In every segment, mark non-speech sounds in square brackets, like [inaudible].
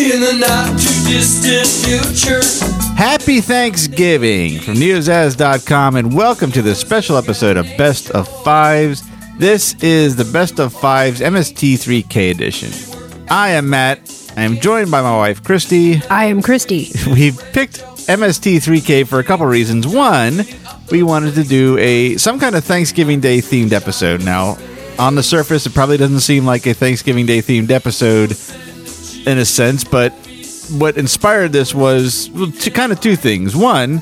in the not too distant future. Happy Thanksgiving from neozaz.com and welcome to this special episode of Best of Fives. This is the Best of Fives MST3K edition. I am Matt. I am joined by my wife Christy. I am Christy. [laughs] We've picked MST3K for a couple reasons. One, we wanted to do a some kind of Thanksgiving Day themed episode. Now, on the surface, it probably doesn't seem like a Thanksgiving Day themed episode in a sense, but what inspired this was well, kind of two things. One,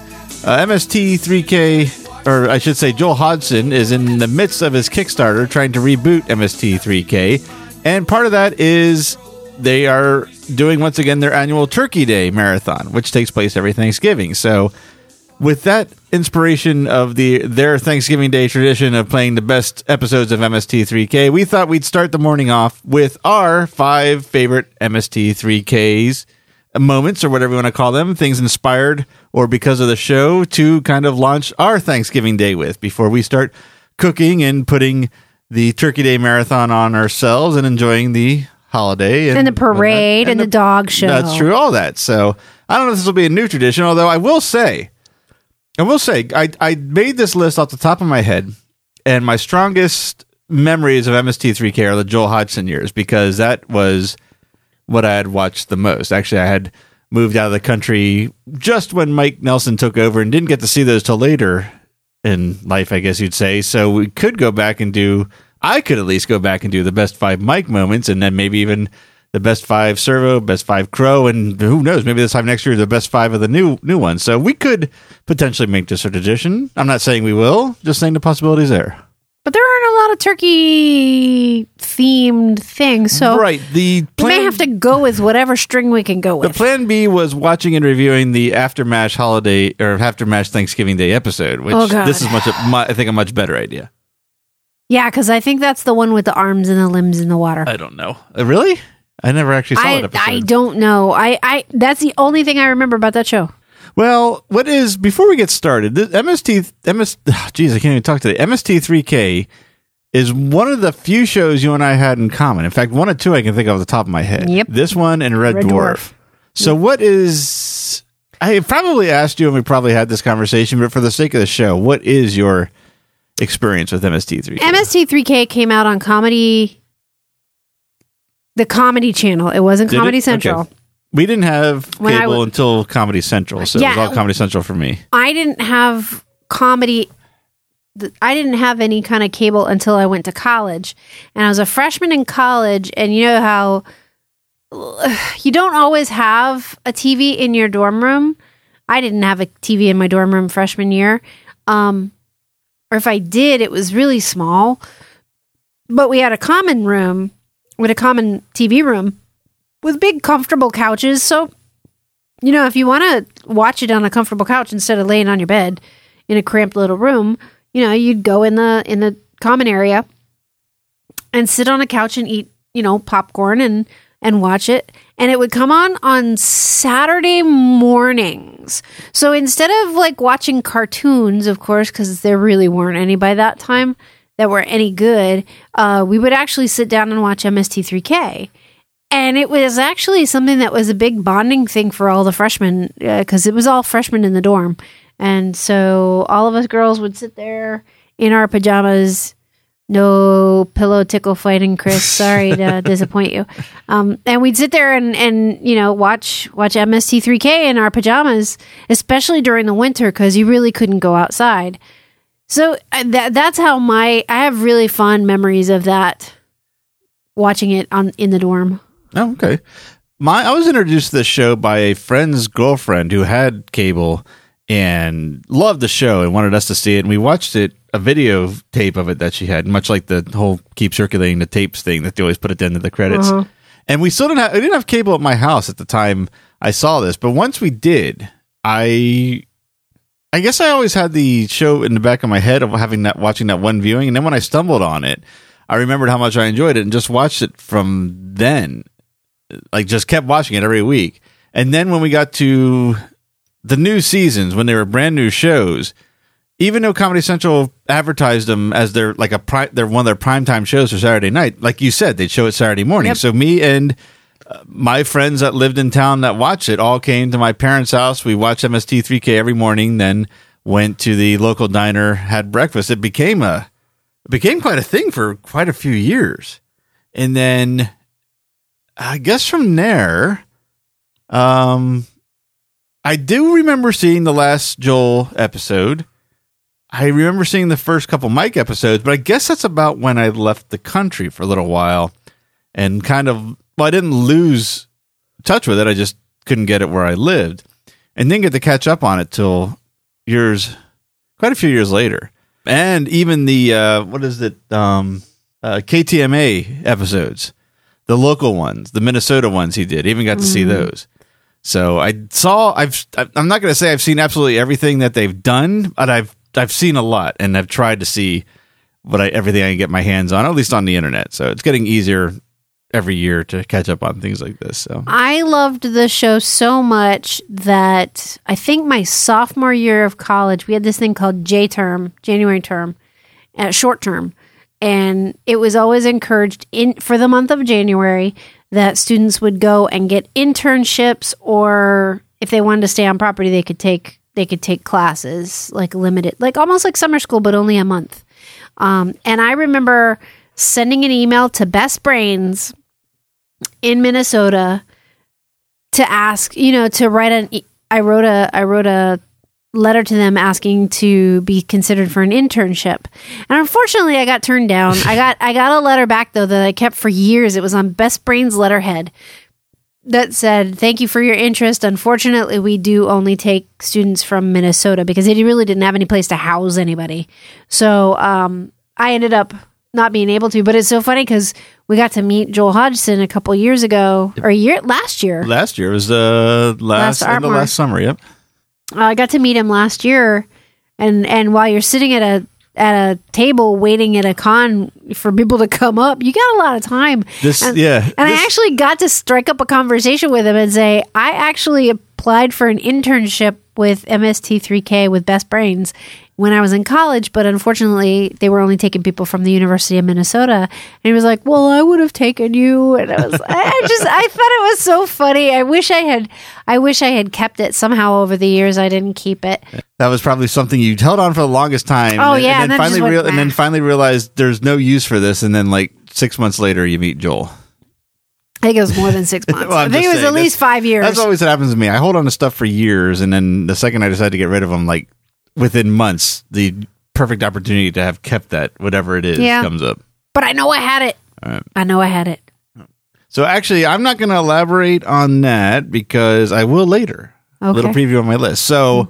uh, MST3K, or I should say, Joel Hodgson is in the midst of his Kickstarter trying to reboot MST3K, and part of that is they are doing once again their annual Turkey Day marathon, which takes place every Thanksgiving. So, with that inspiration of the their Thanksgiving Day tradition of playing the best episodes of MST3K, we thought we'd start the morning off with our five favorite MST3Ks moments or whatever you want to call them, things inspired or because of the show to kind of launch our Thanksgiving Day with before we start cooking and putting the Turkey Day marathon on ourselves and enjoying the holiday And the parade whatnot. and the dog show. That's true, all that. So I don't know if this will be a new tradition, although I will say, I will say, I, I made this list off the top of my head, and my strongest memories of MST3K are the Joel Hodgson years because that was what I had watched the most. Actually, I had moved out of the country just when Mike Nelson took over and didn't get to see those till later in life, I guess you'd say. So we could go back and do, I could at least go back and do the best five Mike moments and then maybe even the best five servo, best five crow, and who knows, maybe this time next year the best five of the new new ones. So we could potentially make this a tradition. I'm not saying we will, just saying the possibilities there. But there aren't a lot of turkey themed things, so right. The we may have to go with whatever string we can go with. The plan B was watching and reviewing the Aftermash holiday or Aftermash Thanksgiving Day episode, which Oh, this is much, I think, a much better idea. yeah, because I think that's the one with the arms and the limbs in the water. I don't know. Uh, really? I never actually saw I, that episode. I don't know. I, I that's the only thing I remember about that show. Well, what is before we get started? The MST MS jeez, [sighs] I can't even talk today. MST3K is one of the few shows you and I had in common. In fact, one or two I can think of off the top of my head. Yep. This one and Red, Red Dwarf. Dwarf. So what is I probably asked you and we probably had this conversation, but for the sake of the show, what is your experience with MST3K? MST3K came out on comedy, the Comedy Channel. It wasn't Did it? Comedy Okay. Central. we didn't have When I cable w- until Comedy Central, so it Yeah. was all Comedy Central for me. I didn't have comedy. th- I didn't have any kind of cable until I went to college, and I was a freshman in college. And you know how [sighs] you don't always have a TV in your dorm room. I didn't have a TV in my dorm room freshman year, um, or if I did, it was really small. But we had a common room with a common TV room with big, comfortable couches. So you know, if you want to watch it on a comfortable couch instead of laying on your bed in a cramped little room, you know, you'd go in the in the common area and sit on a couch and eat, you know, popcorn and and watch it. And it would come on on Saturday mornings. So instead of like watching cartoons, of course, because there really weren't any by that time that were any good, uh, we would actually sit down and watch MST3K and it was actually something that was a big bonding thing for all the freshmen because it was all freshmen in the dorm. And so all of us girls would sit there in our pajamas no pillow tickle fighting chris. [laughs] Sorry to disappoint you. Um, and we'd sit there and, and you know watch watch mst3k in our pajamas especially during the winter because you really couldn't go outside so uh, that, that's how my i have really fond memories of that watching it on in the dorm Oh, okay. My I was introduced to the show by a friend's girlfriend who had cable and loved the show and wanted us to see it. And we watched it, a video tape of it that she had, much like the whole keep circulating the tapes thing that they always put at the end of the credits. Uh-huh. And we still didn't have, we didn't have cable at my house at the time I saw this, but once we did, I I guess I always had the show in the back of my head of having that watching that one viewing, and then when I stumbled on it, I remembered how much I enjoyed it and just watched it from then. Like just kept watching it every week. And then when we got to the new seasons, when they were brand new shows, even though Comedy Central advertised them as their like a pri- they're one of their primetime shows for Saturday night, like you said, they'd show it Saturday morning. Yep. So me and my friends that lived in town that watched it all came to my parents' house. We watched MST3K every morning, then went to the local diner, had breakfast. It became a it became quite a thing for quite a few years. And then I guess from there, um I do remember seeing the last Joel episode. I remember seeing the first couple Mike episodes, but I guess that's about when I left the country for a little while and kind of well, I didn't lose touch with it. I just couldn't get it where I lived, and didn't get to catch up on it till years, quite a few years later. And even the uh, what is it, um, uh, KTMA episodes, the local ones, the Minnesota ones he did. Even got to see those. So I saw. I've. I'm not going to say I've seen absolutely everything that they've done, but I've I've seen a lot, and I've tried to see what I everything I can get my hands on, at least on the internet. So it's getting easier every year to catch up on things like this. So I loved the show so much that I think my sophomore year of college, we had this thing called J term, January term, uh, short term. And it was always encouraged in for the month of January that students would go and get internships or if they wanted to stay on property they could take they could take classes like limited like almost like summer school but only a month. Um, and I remember sending an email to Best Brains in Minnesota to ask, you know, to write an I wrote a I wrote a letter to them asking to be considered for an internship. And unfortunately, I got turned down. [laughs] I got I got a letter back though that I kept for years. It was on Best Brains letterhead that said, "Thank you for your interest. Unfortunately, we do only take students from Minnesota because they really didn't have any place to house anybody." So, um, I ended up not being able to. But it's so funny because we got to meet Joel Hodgson a couple years ago, or a year last year. last year was the last, Last of Artmore. last summer. Yep. Uh, I got to meet him last year, and and while you're sitting at a at a table waiting at a con for people to come up, you got a lot of time. This and, yeah. and this- I actually got to strike up a conversation with him and say, I actually applied for an internship with MST3K with Best Brains when I was in college, but unfortunately, they were only taking people from the University of Minnesota. And he was like, "Well, I would have taken you." And I was, [laughs] I just, I thought it was so funny. I wish I had, I wish I had kept it somehow over the years. I didn't keep it. that was probably something you held on for the longest time. Oh, and, yeah, and and then then finally went real, and then finally realized there's no use for this, and then like six months later you meet Joel. I think it was more than six [laughs] months. Well, I'm think it was saying, at least five years. That's always what happens to me. I hold on to stuff for years, and then the second I decide to get rid of them, like within months, the perfect opportunity to have kept that whatever it is Yeah. comes up. but I know I had it. I know I had it. So actually, I'm not going to elaborate on that because I will later. A little Okay. preview on my list. So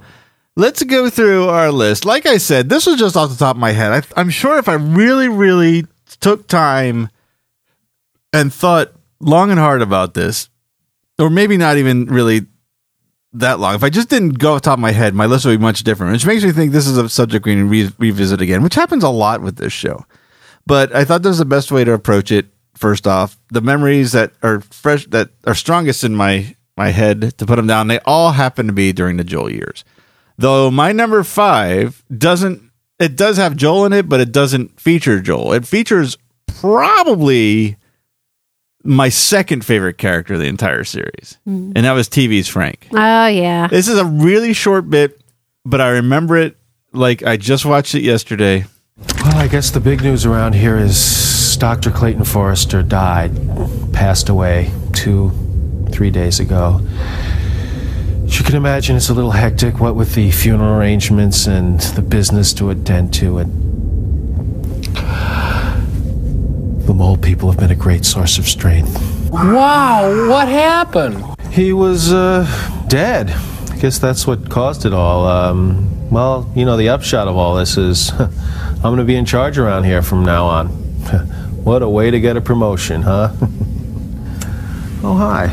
let's go through our list. Like I said, this was just off the top of my head. I, I'm sure if I really, really took time and thought long and hard about this, or maybe not even really that long, if I just didn't go off top of my head, my list would be much different, which makes me think this is a subject we can re- revisit again, which happens a lot with this show. But I thought this was the best way to approach it. First off, the memories that are fresh, that are strongest in my my head to put them down, they all happen to be during the Joel years. Though my number five doesn't, it does have Joel in it, but it doesn't feature Joel. It features probably my second favorite character of the entire series, hmm. and that was TV's Frank. Oh yeah. This is a really short bit, but I remember it like I just watched it yesterday. Well, I guess the big news around here is Dr. Clayton Forrester died, passed away two, three days ago. As you can imagine, it's a little hectic, what with the funeral arrangements and the business to attend to. And the mole people have been a great source of strength. Wow, what happened? He was uh, dead. I guess that's what caused it all. Um, well, you know, the upshot of all this is [laughs] I'm going to be in charge around here from now on. [laughs] what a way to get a promotion, huh? [laughs] oh, hi.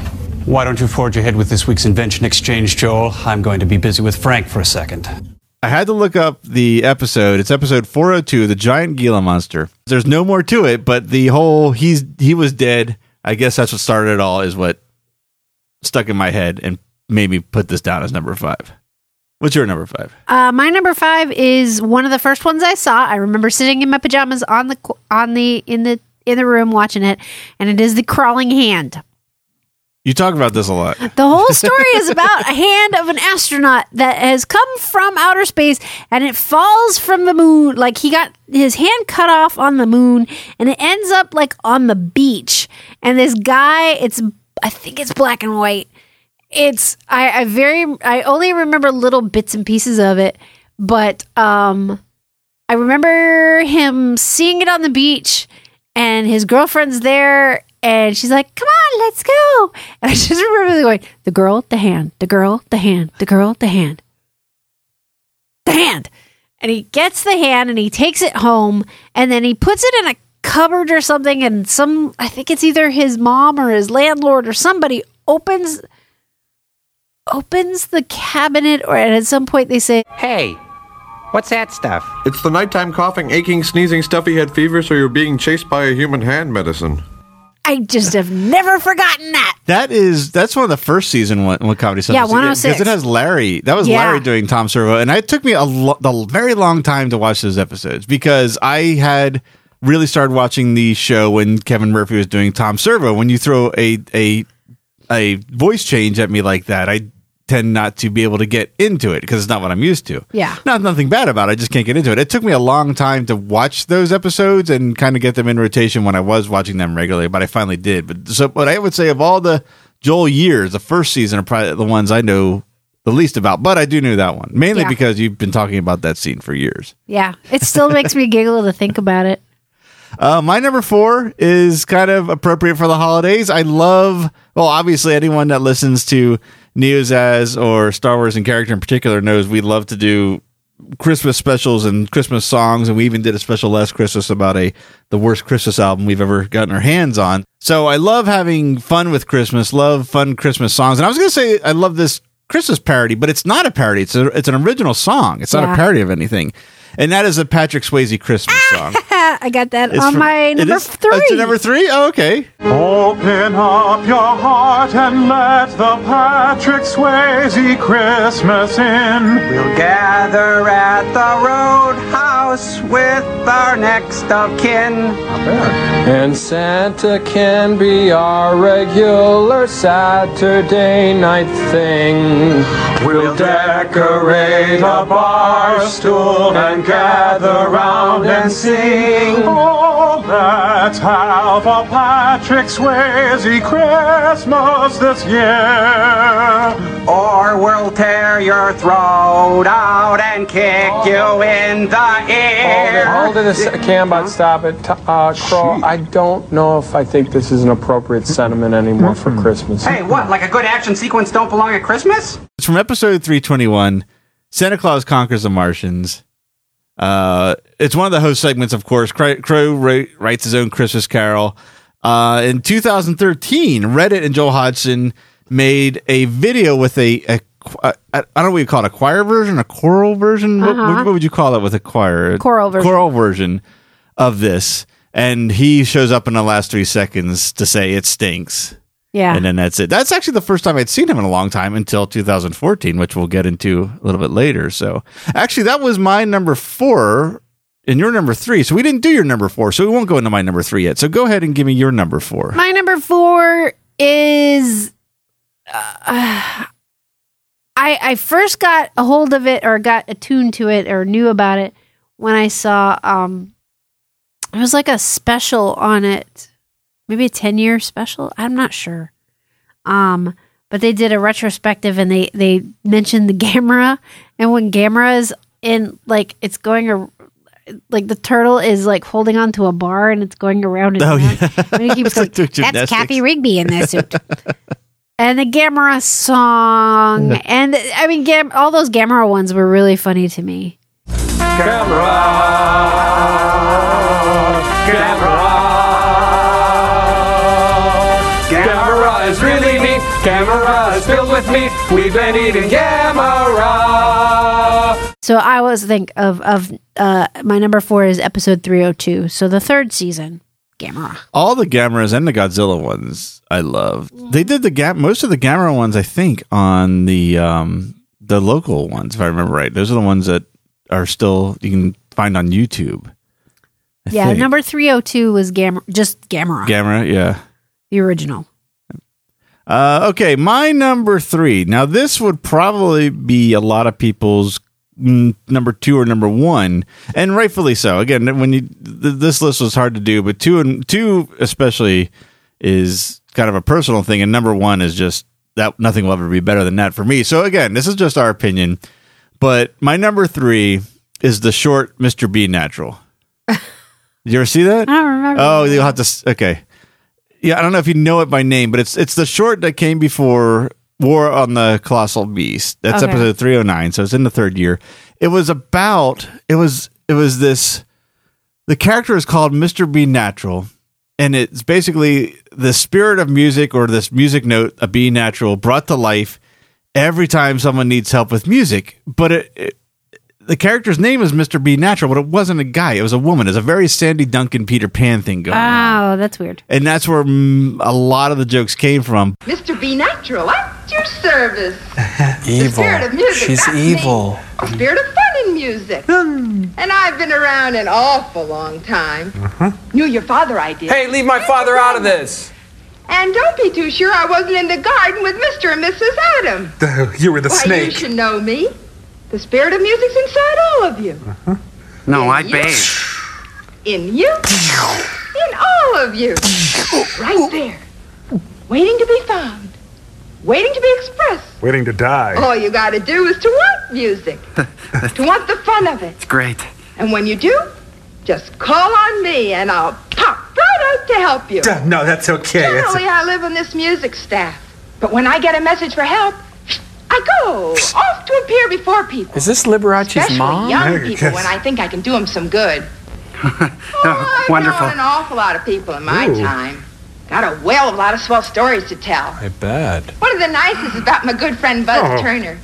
Why don't you forge ahead with this week's invention exchange, Joel? I'm going to be busy with Frank for a second. I had to look up the episode. It's episode 402, the giant Gila monster. There's no more to it, but the whole he's he was dead. I guess that's what started it all. Is what stuck in my head and made me put this down as number five. What's your number five? Uh, my number five is one of the first ones I saw. I remember sitting in my pajamas on the on the in the in the room watching it, and it is the crawling hand. You talk about this a lot. The whole story is about a hand of an astronaut that has come from outer space and it falls from the moon. Like he got his hand cut off on the moon and it ends up like on the beach. And this guy, it's, I think it's black and white. It's, I, I very, I only remember little bits and pieces of it, but, um, I remember him seeing it on the beach and his girlfriend's there and she's like, come on, let's go. [laughs] And I just remember going, the girl, the hand, the girl, the hand, the girl, the hand, the hand. And he gets the hand and he takes it home and then he puts it in a cupboard or something. And some, I think it's either his mom or his landlord or somebody opens opens the cabinet or and at some point they say Hey, what's that stuff? It's the nighttime coughing, aching, sneezing, stuffy head fever, so you're being chased by a human hand medicine. I just have never forgotten that That is that's one of the first season one, one comedy stuff. Yeah, 106. because it oh has Larry. That was Yeah. Larry doing Tom Servo, and it took me a lo- the very long time to watch those episodes because I had really started watching the show when Kevin Murphy was doing Tom Servo. When you throw a a a voice change at me like that, I tend not to be able to get into it because it's not what I'm used to. Yeah. Not nothing bad about it. I just can't get into it. It took me a long time to watch those episodes and kind of get them in rotation when I was watching them regularly, but I finally did. But so what I would say of all the Joel years, the first season are probably the ones I know the least about, but I do know that one. Mainly Yeah. because you've been talking about that scene for years. yeah it still makes me giggle to think about it [laughs] Uh, my number four is kind of appropriate for the holidays. I love, well, obviously, anyone that listens to Neozaz or Star Wars in character in particular knows we love to do Christmas specials and Christmas songs, and we even did a special last Christmas about a the worst Christmas album we've ever gotten our hands on. So I love having fun with Christmas, love fun Christmas songs, and I was going to say I love this Christmas parody, but it's not a parody. It's a, it's an original song. It's not Yeah. a parody of anything, and that is a Patrick Swayze Christmas ah, song. [laughs] i got that It's on from- my number is- three oh, it's number three? Oh, okay. Open up your heart and let the Patrick Swayze Christmas in. We'll gather at the roadhouse with our next of kin. And Santa can be our regular Saturday night thing. We'll decorate a bar stool and gather round and sing. Oh, let's have a Patrick Swayze Christmas this year. Or we'll tear your throat out and kick you in the Hold it, ear. hold it a sec. Cambot, stop it. Uh, Crow, I don't know if I think this is an appropriate sentiment anymore for Christmas. Hey, what? Like a good action sequence don't belong at Christmas? It's from episode 321 Santa Claus Conquers the Martians. Uh, it's one of the host segments, of course. Crow, Crow writes his own Christmas carol. Uh, in 2013, Reddit and Joel Hodgson made a video with a, a I I don't know what you call it, a choir version, a choral version. What, Uh-huh. what, what would you call it with a choir? Choral version. Choral version of this. And he shows up in the last three seconds to say it stinks. yeah And then that's it. That's actually the first time I'd seen him in a long time until 2014, which we'll get into a little bit later. So actually, that was my number four and your number three. So we didn't do your number four. So we won't go into my number three yet. So go ahead and give me your number four. My number four is. Uh, I I first got a hold of it or got attuned to it or knew about it when I saw um it was like a special on it. Maybe a 10 year special. I'm not sure. Um but they did a retrospective and they they mentioned the [laughs] Gamera and when Gamera is in like it's going ar- like the turtle is like holding on to a bar and it's going around and Oh, around. yeah. And he keeps [laughs] like going, doing That's gymnastics." Cathy Rigby in this suit. [laughs] and the Gamera song. [laughs] and I mean, Gam- all those Gamera ones were really funny to me. Gamera is really neat. Gamera is filled with meat. We've been eating Gamera. So I was think of of uh, my number four is episode three hundred two. So the third season, Gamera. All the Gameras and the Godzilla ones I love. They did the Gam- most of the Gamera ones, I think, on the um, the local ones, if I remember right. Those are the ones that are still you can find on YouTube. I yeah, think. number three hundred two was Gamera, just Gamera, Gamera, yeah. the original. Uh, okay, my number three. Now, this would probably be a lot of people's number two or number one, and rightfully so. Again, when you th- this list was hard to do, but two and two especially is kind of a personal thing, and number one is just that nothing will ever be better than that for me. So again, this is just our opinion, but my number three is the short Mr. B Natural. Did [laughs] you ever see that? I don't remember. Oh, you'll have to. Okay, yeah, I don't know if you know it by name, but it's it's the short that came before War on the Colossal Beast. That's Okay. episode three hundred nine. So it's in the third year. It was about. It was. It was this. The character is called Mr. B Natural, and it's basically the spirit of music or this music note, a B Natural, brought to life every time someone needs help with music. But it, it the character's name is Mr. B Natural, but it wasn't a guy. It was a woman. It's a very Sandy Duncan Peter Pan thing going on. Oh, that's weird. And that's where mm, a lot of the jokes came from. Mr. B Natural, at your service. [laughs] Evil. spirit of music, She's that's me. evil. The spirit of fun in music. Hmm. and I've been around an awful long time. Uh-huh. Knew your father, I did. Hey, leave my father out of this. And don't be too sure I wasn't in the garden with Mr. and Mrs. Adam. you were the Why, you snake. should know me. The spirit of music's inside all of you. Uh-huh. No, I You- bathe. In you. In all of you. Right there. Waiting to be found. Waiting to be expressed. Waiting to die. All you gotta do is to want music. [laughs] to want the fun of it. It's great. And when you do, just call on me and I'll pop right out to help you. Duh, No, that's okay. That's Generally, I live on this music staff. But when I get a message for help, I go off to appear before people. Is this Liberace's Especially mom? young people when I think I can do them some good. [laughs] Oh, I've Wonderful. known an awful lot of people in my Ooh. time. Got a whale of a lot of swell stories to tell. I bet. One of the nicest is about my good friend Buzz Oh. Turner.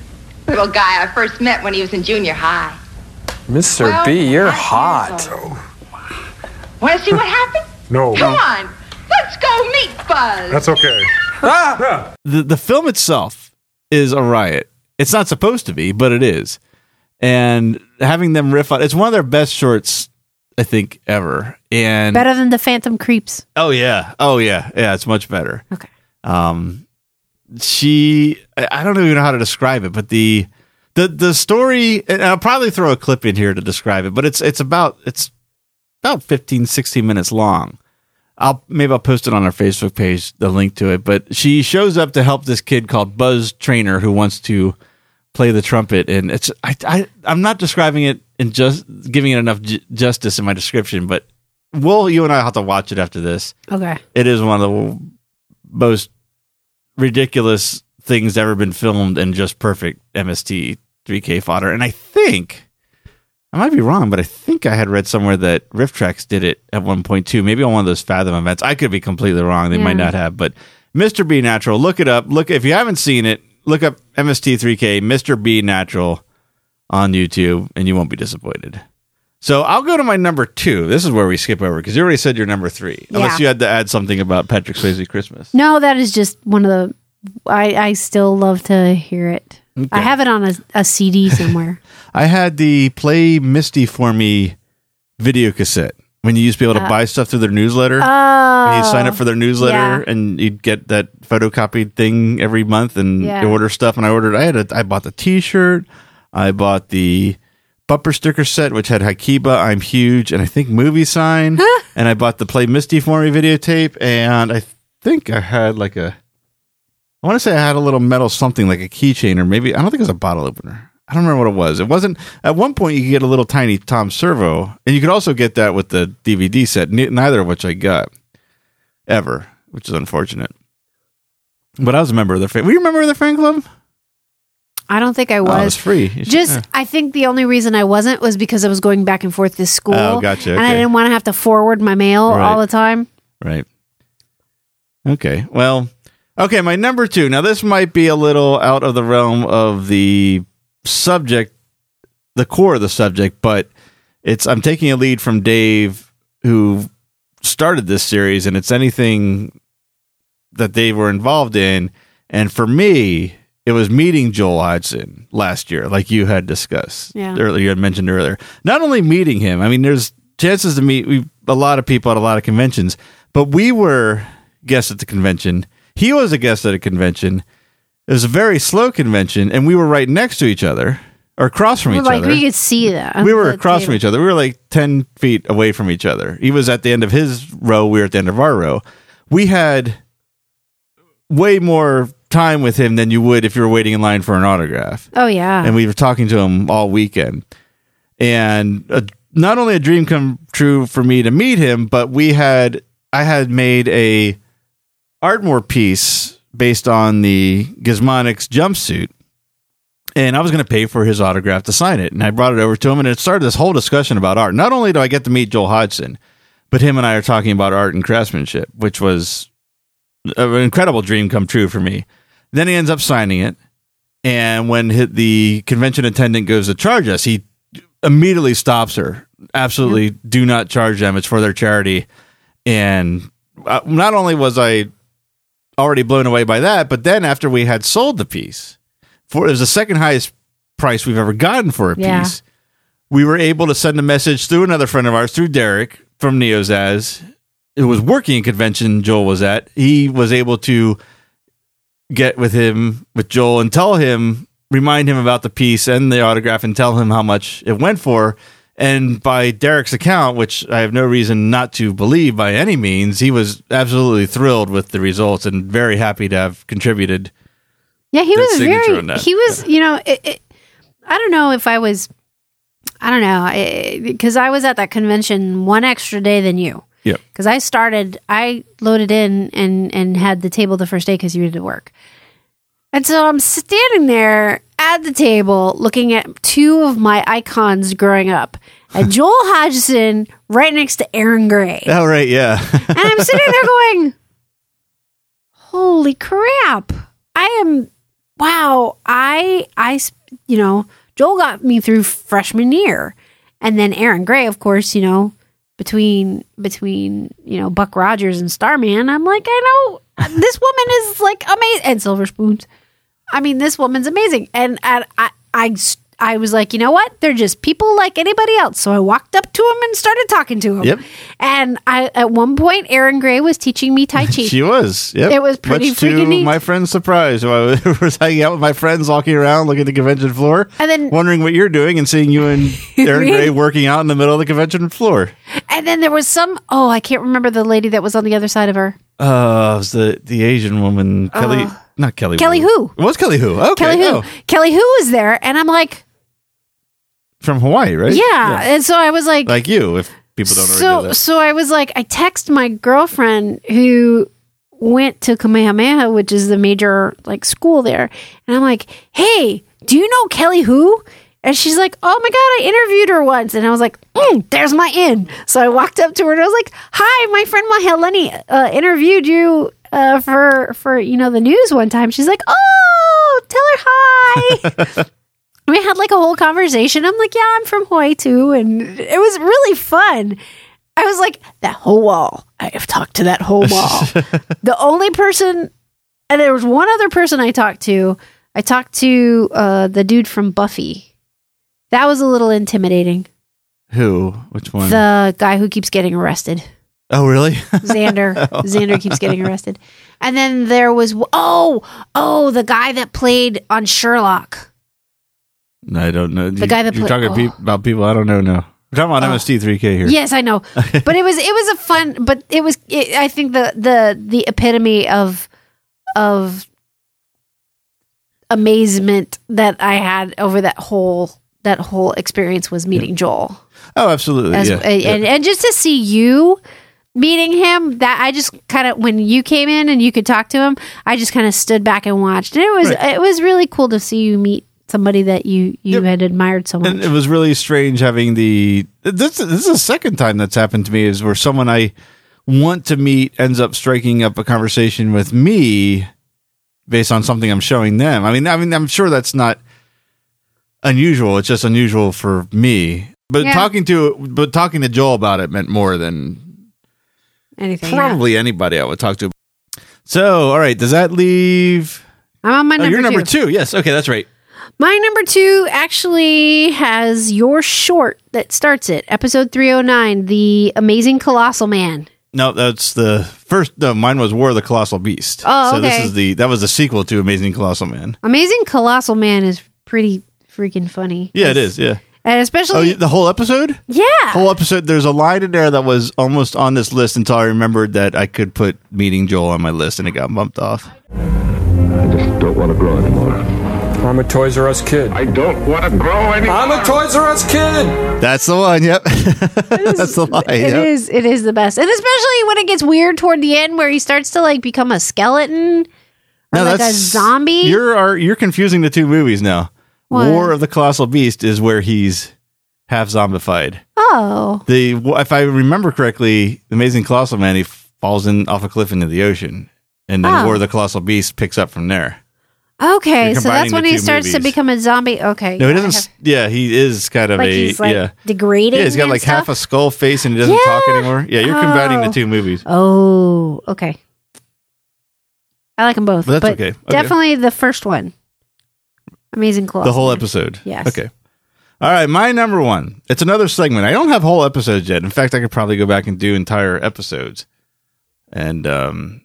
Little guy I first met when he was in junior high. Mr. Well, B, you're I- hot. Want to see what [laughs] happened? No. Come on, let's go meet Buzz. That's okay. Ah! The the film itself is a riot. It's not supposed to be, but it is. And having them riff on it's one of their best shorts, I think, ever. And Better than the Phantom Creeps. Oh yeah. Oh yeah. Yeah, it's much better. Okay. Um she I don't even know how to describe it, but the the the story and I'll probably throw a clip in here to describe it, but it's it's about it's about 15 16 minutes long. I'll maybe I'll post it on our Facebook page the link to it, but she shows up to help this kid called Buzz Trainer who wants to play the trumpet and it's I, I I'm not describing it and just giving it enough ju- justice in my description, but Will, you and I have to watch it after this. Okay. It is one of the most ridiculous things ever been filmed and just perfect MST 3K fodder. And I think I might be wrong, but I think I had read somewhere that RiffTrax did it at one point too. Maybe on one of those Fathom events. I could be completely wrong. They might not have, but Mr. B Natural, look it up. Look if you haven't seen it, look up MST 3K Mr. B Natural on YouTube, and you won't be disappointed. So I'll go to my number two. This is where we skip over because you already said your number three, unless you had to add something about Patrick Swayze Christmas. No, that is just one of the. I I still love to hear it. I have it on a, a CD [laughs] somewhere. I had the Play Misty for Me video cassette when you used to be able to Uh, buy stuff through their newsletter. Oh, you sign up for their newsletter yeah. and you'd get that photocopied thing every month and Yeah. order stuff and I ordered I had a I bought the t-shirt, I bought the bumper sticker set which had Hi-keeba, I'm huge and I think movie sign and I bought the Play Misty for Me videotape and I think I had like a I want to say I had a little metal something like a keychain or maybe I don't think it was a bottle opener. I don't remember what it was. It wasn't at one point you could get a little tiny Tom Servo, and you could also get that with the DVD set. ne- Neither of which I got ever, which is unfortunate. But I was a member of the fan. Were you a member of the fan club? I don't think I Oh, was. it was free. Should- Just, yeah. I think the only reason I wasn't was because I was going back and forth to school. Oh, gotcha, And I didn't want to have to forward my mail Right. all the time. Right. Okay. Well, okay. My number two. Now, this might be a little out of the realm of the subject, the core of the subject, but it's. I'm taking a lead from Dave, who started this series, and it's anything that they were involved in. And for me, it was meeting Joel Hodgson last year, like you had discussed Yeah. earlier. You had mentioned earlier. Not only meeting him, I mean, there's chances to meet we, a lot of people at a lot of conventions, but we were guests at the convention. He was a guest at a convention. It was a very slow convention, and we were right next to each other or across from each like other. we could see that. we were across from each other. We were like 10 feet away from each other. He was at the end of his row. We were at the end of our row. We had way more time with him than you would if you were waiting in line for an autograph. Oh yeah. And we were talking to him all weekend. And uh, not only a dream come true for me to meet him, but we had, I had made a Ardmore piece based on the Gizmonix jumpsuit and I was going to pay for his autograph to sign it. And I brought it over to him, and it started this whole discussion about art. Not only do I get to meet Joel Hodgson, but him and I are talking about art and craftsmanship, which was an incredible dream come true for me. Then he ends up signing it, and when the convention attendant goes to charge us, he immediately stops her. Absolutely, do not charge them. It's for their charity. And uh, not only was I already blown away by that, but then after we had sold the piece for it was the second highest price we've ever gotten for a Yeah. piece. We were able to send a message through another friend of ours, through Derek from Neozaz, who was working a convention Joel was at. He was able to get with him with Joel and tell him, remind him about the piece and the autograph, and tell him how much it went for. And by Derek's account, which I have no reason not to believe by any means, he was absolutely thrilled with the results and very happy to have contributed. Yeah, he was very. He was, you know, it, it, I don't know if I was. I don't know because I was at that convention one extra day than you. Yep. Because I started, I loaded in and and had the table the first day because you had to work, and so I'm standing there at the table looking at two of my icons growing up, and [laughs] Joel Hodgson right next to Erin Gray. Oh, right. Yeah. And I'm sitting there going, "Holy crap! I am wow! I, I, you know Joel got me through freshman year, and then Erin Gray, of course, you know between between you know Buck Rogers and Starman. I'm like, I know this woman is like amazing, and Silver Spoons. I mean, this woman's amazing, and I I. I I was like, you know what? They're just people like anybody else. So I walked up to him and started talking to him. Yep. And I, at one point, Erin Gray was teaching me Tai [laughs] Chi. She was. Yep. It was pretty Much to freaking neat. my friend's surprise. [laughs] I was hanging out with my friends, walking around, looking at the convention floor, And then- wondering what you're doing, and seeing you and [laughs] Erin Gray working out in the middle of the convention floor. And then there was some, oh, I can't remember the lady that was on the other side of her. Uh, it was the the Asian woman, Kelly, not Kelly. Uh, Kelly Hu. who? It was Kelly Hu? Okay, Kelly Hu. oh, Kelly Hu was there. And I'm like, from Hawaii, right? yeah. And so I was like, like you. If people don't already know so that. so I was like, I text my girlfriend who went to Kamehameha, which is the major like school there, and I'm like, hey, do you know Kelly Hu? And she's like, oh my god, I interviewed her once, and I was like, mm, there's my in. So I walked up to her and I was like, hi, my friend Maheleni uh, interviewed you. Uh, for for you know the news one time she's like oh tell her hi [laughs] we had like a whole conversation. I'm like, yeah, I'm from Hawaii too. And it was really fun. I was like, that whole wall. I have talked to that whole [laughs] wall. the only person, and there was one other person I talked to. I talked to uh, the dude from Buffy. That was a little intimidating. Who? Which one? The guy who keeps getting arrested. oh, really? [laughs] Xander. [laughs] Xander keeps getting arrested. And then there was, oh, oh, the guy that played on Sherlock. I don't know. The guy that you're pla- talking oh. about people I don't know. No, we're talking about MST3K here. Yes, I know, [laughs] but it was it was a fun, but it was it, I think the the the epitome of of amazement that I had over that whole that whole experience was meeting Joel, Oh, absolutely. As- yeah. and, and and just to see you meeting him that I just kind of when you came in and you could talk to him, I just kind of stood back and watched, and it was Right. it was really cool to see you meet somebody that you you had admired so much. And it was really strange having the this. This is the second time that's happened to me. Is where someone I want to meet ends up striking up a conversation with me based on something I'm showing them. I mean, I mean, I'm sure that's not unusual. It's just unusual for me. But Yeah. talking to but talking to Joel about it meant more than Anything? yeah. probably anybody I would talk to. So, all right, does that leave? I'm on my Oh, number you're number two. two. Yes. Okay, that's right. My number two actually has your short that starts it, episode 309, The Amazing Colossal Man. No, that's the first. No, mine was War of the Colossal Beast. Oh, okay. so this is the that was the sequel to Amazing Colossal Man. Amazing Colossal Man is pretty freaking funny. Yeah, it is. Yeah. And Oh, especially, yeah, the whole episode. yeah. Whole episode. There's a line in there that was almost on this list until I remembered that I could put Meeting Joel on my list, and it got bumped off. I just don't want to grow anymore. I'm a Toys R Us kid. I don't want to grow anymore. I'm a Toys R Us kid. That's the one. Yep. [laughs] That's the line. It Yep. is. It is the best, and especially when it gets weird toward the end, where he starts to like become a skeleton or No, like a zombie. You're are, you're confusing the two movies now. What? War of the Colossal Beast is where he's half zombified. oh, The if I remember correctly, the Amazing Colossal Man he falls in off a cliff into the ocean, and then Oh. War of the Colossal Beast picks up from there. Okay. So that's when he starts to become a zombie. Okay. No, he yeah, doesn't. have- Yeah, he is kind of like a he's like yeah. degrading. Yeah, he's got like half a skull face and he doesn't talk anymore. Yeah, you're combining the Oh. two movies. Oh, okay. I like them both, But that's but okay. Okay. definitely the first one. Amazing Colossal. the whole episode. Yes. Okay. All right, my number one. It's another segment. I don't have whole episodes yet. In fact, I could probably go back and do entire episodes. And um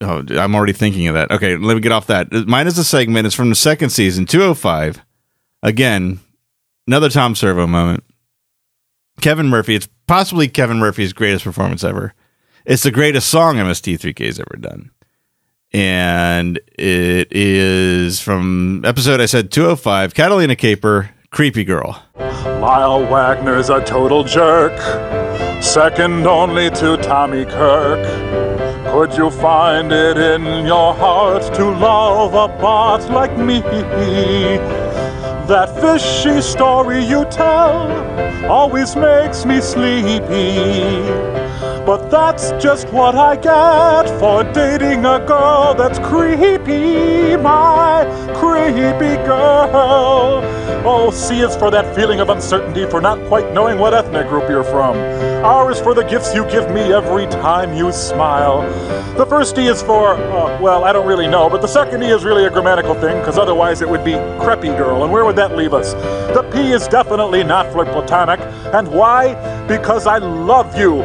Oh, I'm already thinking of that. Okay, let me get off that. Uh, mine is a segment. It's from the second season, 205. Again, another Tom Servo moment. Kevin Murphy. It's possibly Kevin Murphy's greatest performance ever. It's the greatest song MST3K has ever done and it is from episode I said 205 Catalina Caper Creepy Girl. Lyle Waggoner's a total jerk, second only to Tommy Kirk. Could you find it in your heart to love a bot like me? That fishy story you tell always makes me sleepy. But that's just what I get for dating a girl that's creepy, my creepy girl. Oh, C is for that feeling of uncertainty for not quite knowing what ethnic group you're from. R is for the gifts you give me every time you smile. The first E is for, uh, well, I don't really know, but the second E is really a grammatical thing, because otherwise it would be creepy girl, and where would that leave us? The P is definitely not for platonic, and why? Because I love you,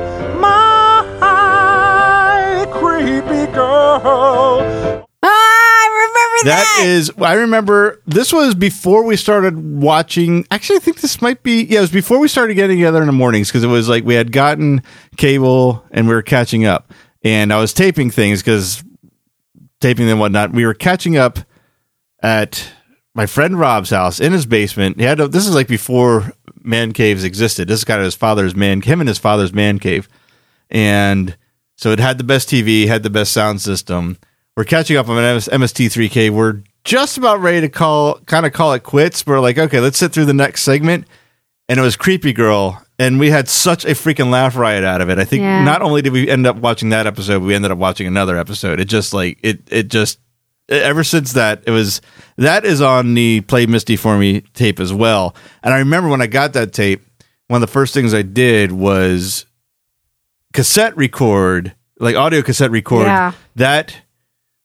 creepy girl. Ah, I remember that. That is I remember this was before we started watching actually I think this might be yeah it was before we started getting together in the mornings because it was like we had gotten cable and we were catching up and I was taping things because taping and whatnot we were catching up at my friend Rob's house in his basement. He had a, this is like before man caves existed. This is kind of his father's man, him and his father's man cave, and so it had the best TV, had the best sound system. We're catching up on an MS, MST3K. We're just about ready to call, kind of call it quits. We're like, okay, let's sit through the next segment, and it was Creepy Girl, and we had such a freaking laugh riot out of it. I think Yeah. not only did we end up watching that episode, we ended up watching another episode. It just like it, it just ever since that it was that is on the play misty for me tape as well and i remember when i got that tape one of the first things i did was cassette record like audio cassette record Yeah. that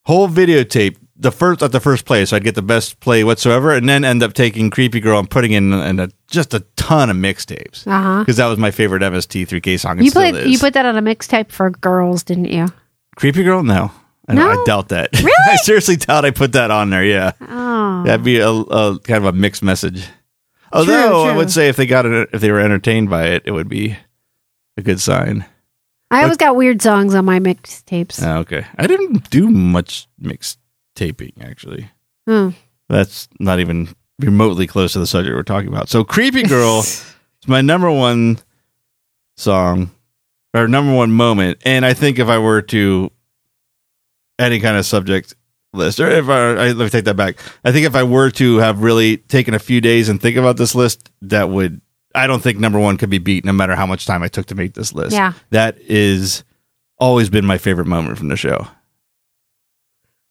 whole videotape the first at the first play so i'd get the best play whatsoever and then end up taking creepy girl and putting in, in a, just a ton of mixtapes Uh-huh. because that was my favorite mst3k song You put you put that on a mixtape for girls, didn't you? creepy girl no I, No? I doubt that [laughs] really i seriously doubt i put that on there yeah Oh, That'd be a, a kind of a mixed message. Although I true. would say if they got it, if they were entertained by it, it would be a good sign. I always got weird songs on my mixtapes. Oh, okay, I didn't do much mixed taping actually. That's not even remotely close to the subject we're talking about. So, "Creepy Girl" [laughs] is my number one song or number one moment, and I think if I were to any kind of subject list, or if I, I let me take that back, I think if I were to have really taken a few days and think about this list, that would I don't think number one could be beat, no matter how much time I took to make this list. Yeah. that is always been my favorite moment from the show.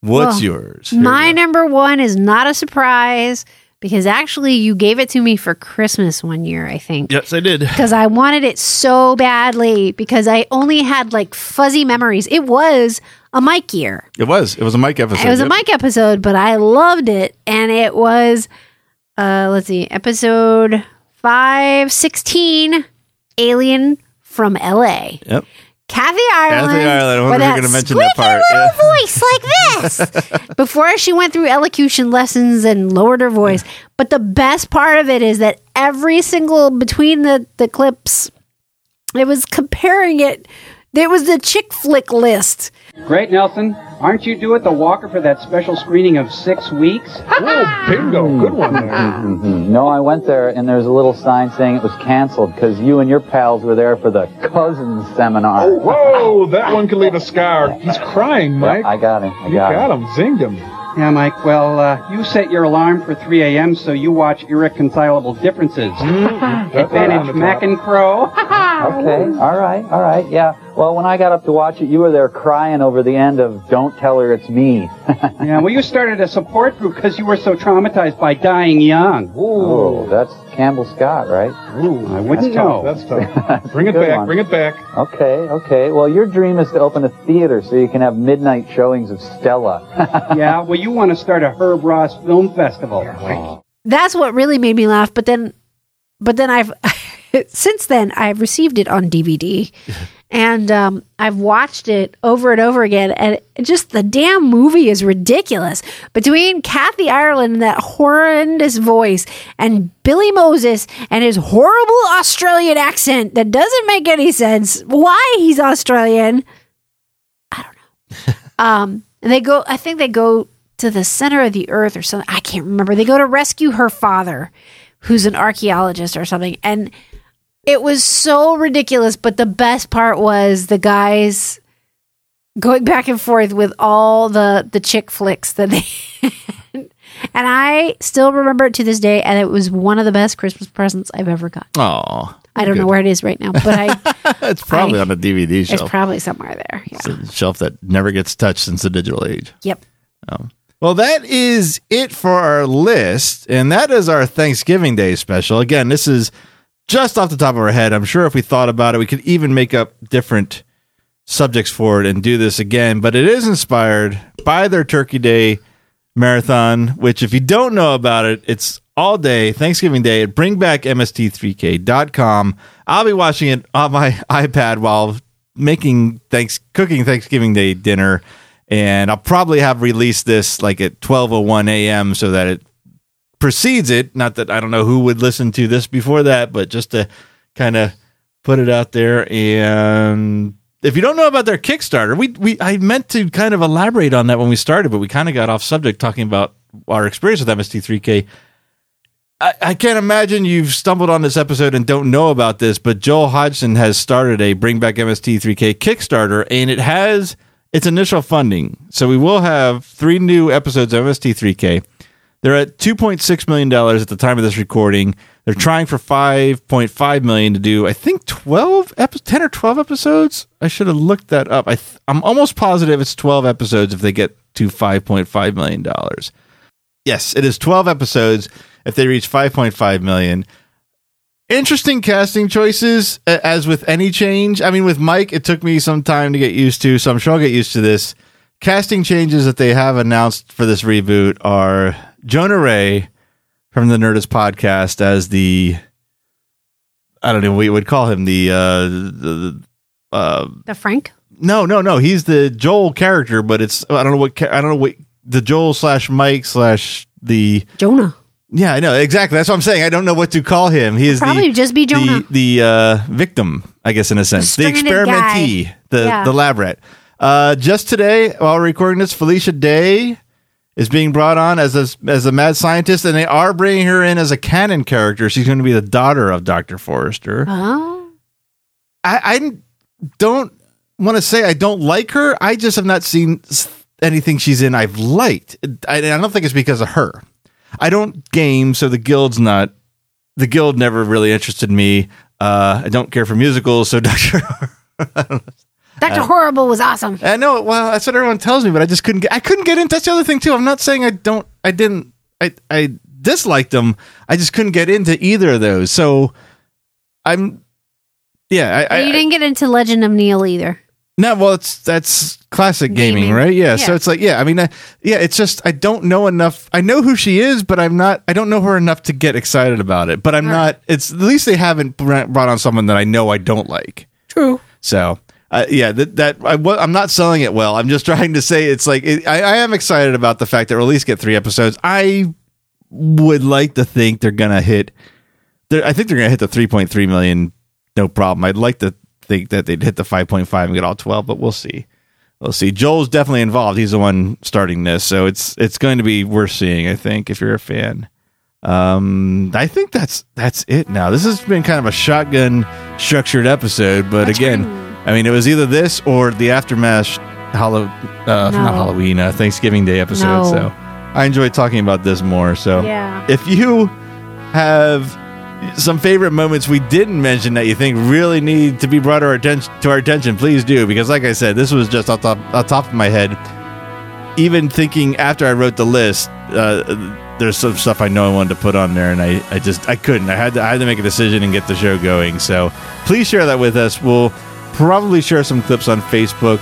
What's Well, yours? Here My number one is not a surprise because actually you gave it to me for Christmas one year, I think. Yes, I did. Because I wanted it so badly because I only had like fuzzy memories. It was a Mike year. It was. It was a Mike episode. it was a yep. Mike episode, but I loved it. And it was, uh, let's see, episode 516 Alien from L.A. Yep. Kathy Ireland, Kathy Ireland, I if gonna mention that part, little yeah. voice like this. [laughs] Before she went through elocution lessons and lowered her voice, but the best part of it is that every single between the the clips, it was comparing it. There was the chick flick list. Great, Nelson. Aren't you due at the Walker for that special screening of Six Weeks? [laughs] Oh, bingo. Good one there. [laughs] No, I went there and there's a little sign saying it was canceled because you and your pals were there for the cousins seminar. Whoa, that one could leave a scar. He's crying, Mike. I got him. I you got, got him. him. Zinged him. Yeah, Mike. Well, uh, you set your alarm for 3 a.m. so you watch Irreconcilable Differences. [laughs] That's Advantage. Mac and Crow. Okay, all right, all right, yeah. Well, when I got up to watch it, you were there crying over the end of "Don't Tell Her It's Me." [laughs] yeah, well, you started a support group because you were so traumatized by dying young. Oh, that's Campbell Scott, right? Ooh, I wouldn't that's know. Tough. That's tough. [laughs] Bring it back. one. Bring it back. Okay, okay. Well, your dream is to open a theater so you can have midnight showings of Stella. [laughs] yeah, well, you want to start a Herb Ross Film Festival. That's what really made me laugh. But then, but then I've since then I've received it on DVD, and um, I've watched it over and over again. And just the damn movie is ridiculous. Between Kathy Ireland and that horrendous voice, and Billy Moses and his horrible Australian accent that doesn't make any sense. Why he's Australian? I don't know. [laughs] um, and they go. I think they go to the center of the earth or something. I can't remember. They go to rescue her father, who's an archaeologist or something. And it was so ridiculous. But the best part was the guys going back and forth with all the the chick flicks that they. and I still remember it to this day, and it was one of the best Christmas presents I've ever got. Oh, I don't know where it is right now, but I [laughs] it's probably I- on a DVD shelf. it's probably somewhere there. Yeah. It's a shelf that never gets touched since the digital age. Yep. Um, well, that is it for our list, and that is our Thanksgiving Day special. Again, this is just off the top of our head. I'm sure if we thought about it, we could even make up different subjects for it and do this again. But it is inspired by their Turkey Day marathon, which, if you don't know about it, it's all day Thanksgiving Day at bringbackmst3k.com. I'll be watching it on my [laughs] iPad while making thanks cooking Thanksgiving Day dinner, and I'll probably have released this like at 12:01 a.m. so that it precedes it. Not that I don't know who would listen to this before that, but just to kind of put it out there. And if you don't know about their Kickstarter, we we I meant to kind of elaborate on that when we started, but we kind of got off subject talking about our experience with MST3K. I, I can't imagine you've stumbled on this episode and don't know about this, but Joel Hodgson has started a Bring Back MST3K Kickstarter, and it has its initial funding. So we will have three new episodes of MST3K. They're at $2.6 million at the time of this recording. They're trying for 5.5 million to do, I think, 12, epi- 10 or 12 episodes. I should have looked that up. I th- I'm almost positive it's 12 episodes if they get to $5.5 million. Yes, it is 12 episodes if they reach 5.5 million. Interesting casting choices, as with any change. I mean, with Mike, it took me some time to get used to, so I'm sure I'll get used to this. Casting changes that they have announced for this reboot are Jonah Ray from the Nerdist podcast as the, I don't know what you would call him, the, uh, the, uh, The Frank? no, no, no. He's the Joel character, but it's I don't know what I don't know what the Joel slash Mike slash the Jonah. Yeah, I know exactly. That's what I'm saying. I don't know what to call him. He is Probably the, just be Jonah. the the uh, victim, I guess, in a sense, the, stranded experimentee, guy. the Yeah. the lab rat. Uh, just today, while recording this, Felicia Day is being brought on as a as a mad scientist, and they are bringing her in as a canon character. She's going to be the daughter of Doctor Forrester. Oh. I, I don't want to say I don't like her. I just have not seen anything she's in I've liked. I, I don't think it's because of her. I don't game, so the guild's not. The guild never really interested me. Uh, I don't care for musicals, so [laughs] Doctor. [laughs] Dr. Uh, Horrible was awesome. I know. Well, that's what everyone tells me, but I just couldn't get. I couldn't get into. That's the other thing too. I'm not saying I don't. I didn't. I I disliked them. I just couldn't get into either of those. So I'm. Yeah, I, I, you didn't get into Legend of Neil either. no, well, it's that's classic gaming, Gaming. right? Yeah, So it's like, yeah, I mean, I, yeah, it's just I don't know enough. I know who she is, but I'm not. I don't know her enough to get excited about it. But I'm not. It's at least they haven't brought on someone that I know I don't like. True. So, uh, yeah, that, that I, I'm not selling it well. I'm just [laughs] trying to say it's like it, I, I am excited about the fact that we'll at least get three episodes. I would like to think they're gonna hit. they're- I think they're gonna hit the 3.3 million, no problem. I'd like to think that they'd hit the 5.5 and get all 12, but we'll see. We'll see. Joel's definitely involved. He's the one starting this, so it's it's going to be worth seeing. I think if you're a fan. Um, I think that's that's it now. This has been kind of a shotgun structured episode, but again, I mean, it was either this or the aftermath Hallow, uh, not Halloween, uh, Thanksgiving Day episode. No. So I enjoyed talking about this more. So Yeah. if you have some favorite moments we didn't mention that you think really need to be brought to our attention, to our attention, please do. Because like I said, this was just off top, off top of my head. Even thinking after I wrote the list, uh, there's some stuff I know I wanted to put on there, and I, I just I couldn't. I had to I had to make a decision and get the show going. So please share that with us. We'll probably share some clips on Facebook,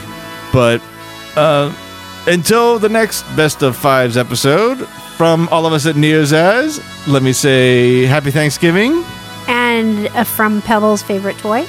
but uh, until the next best of fives episode from all of us at Neozaz, let me say happy Thanksgiving. And uh, from Pebbles' favorite toy.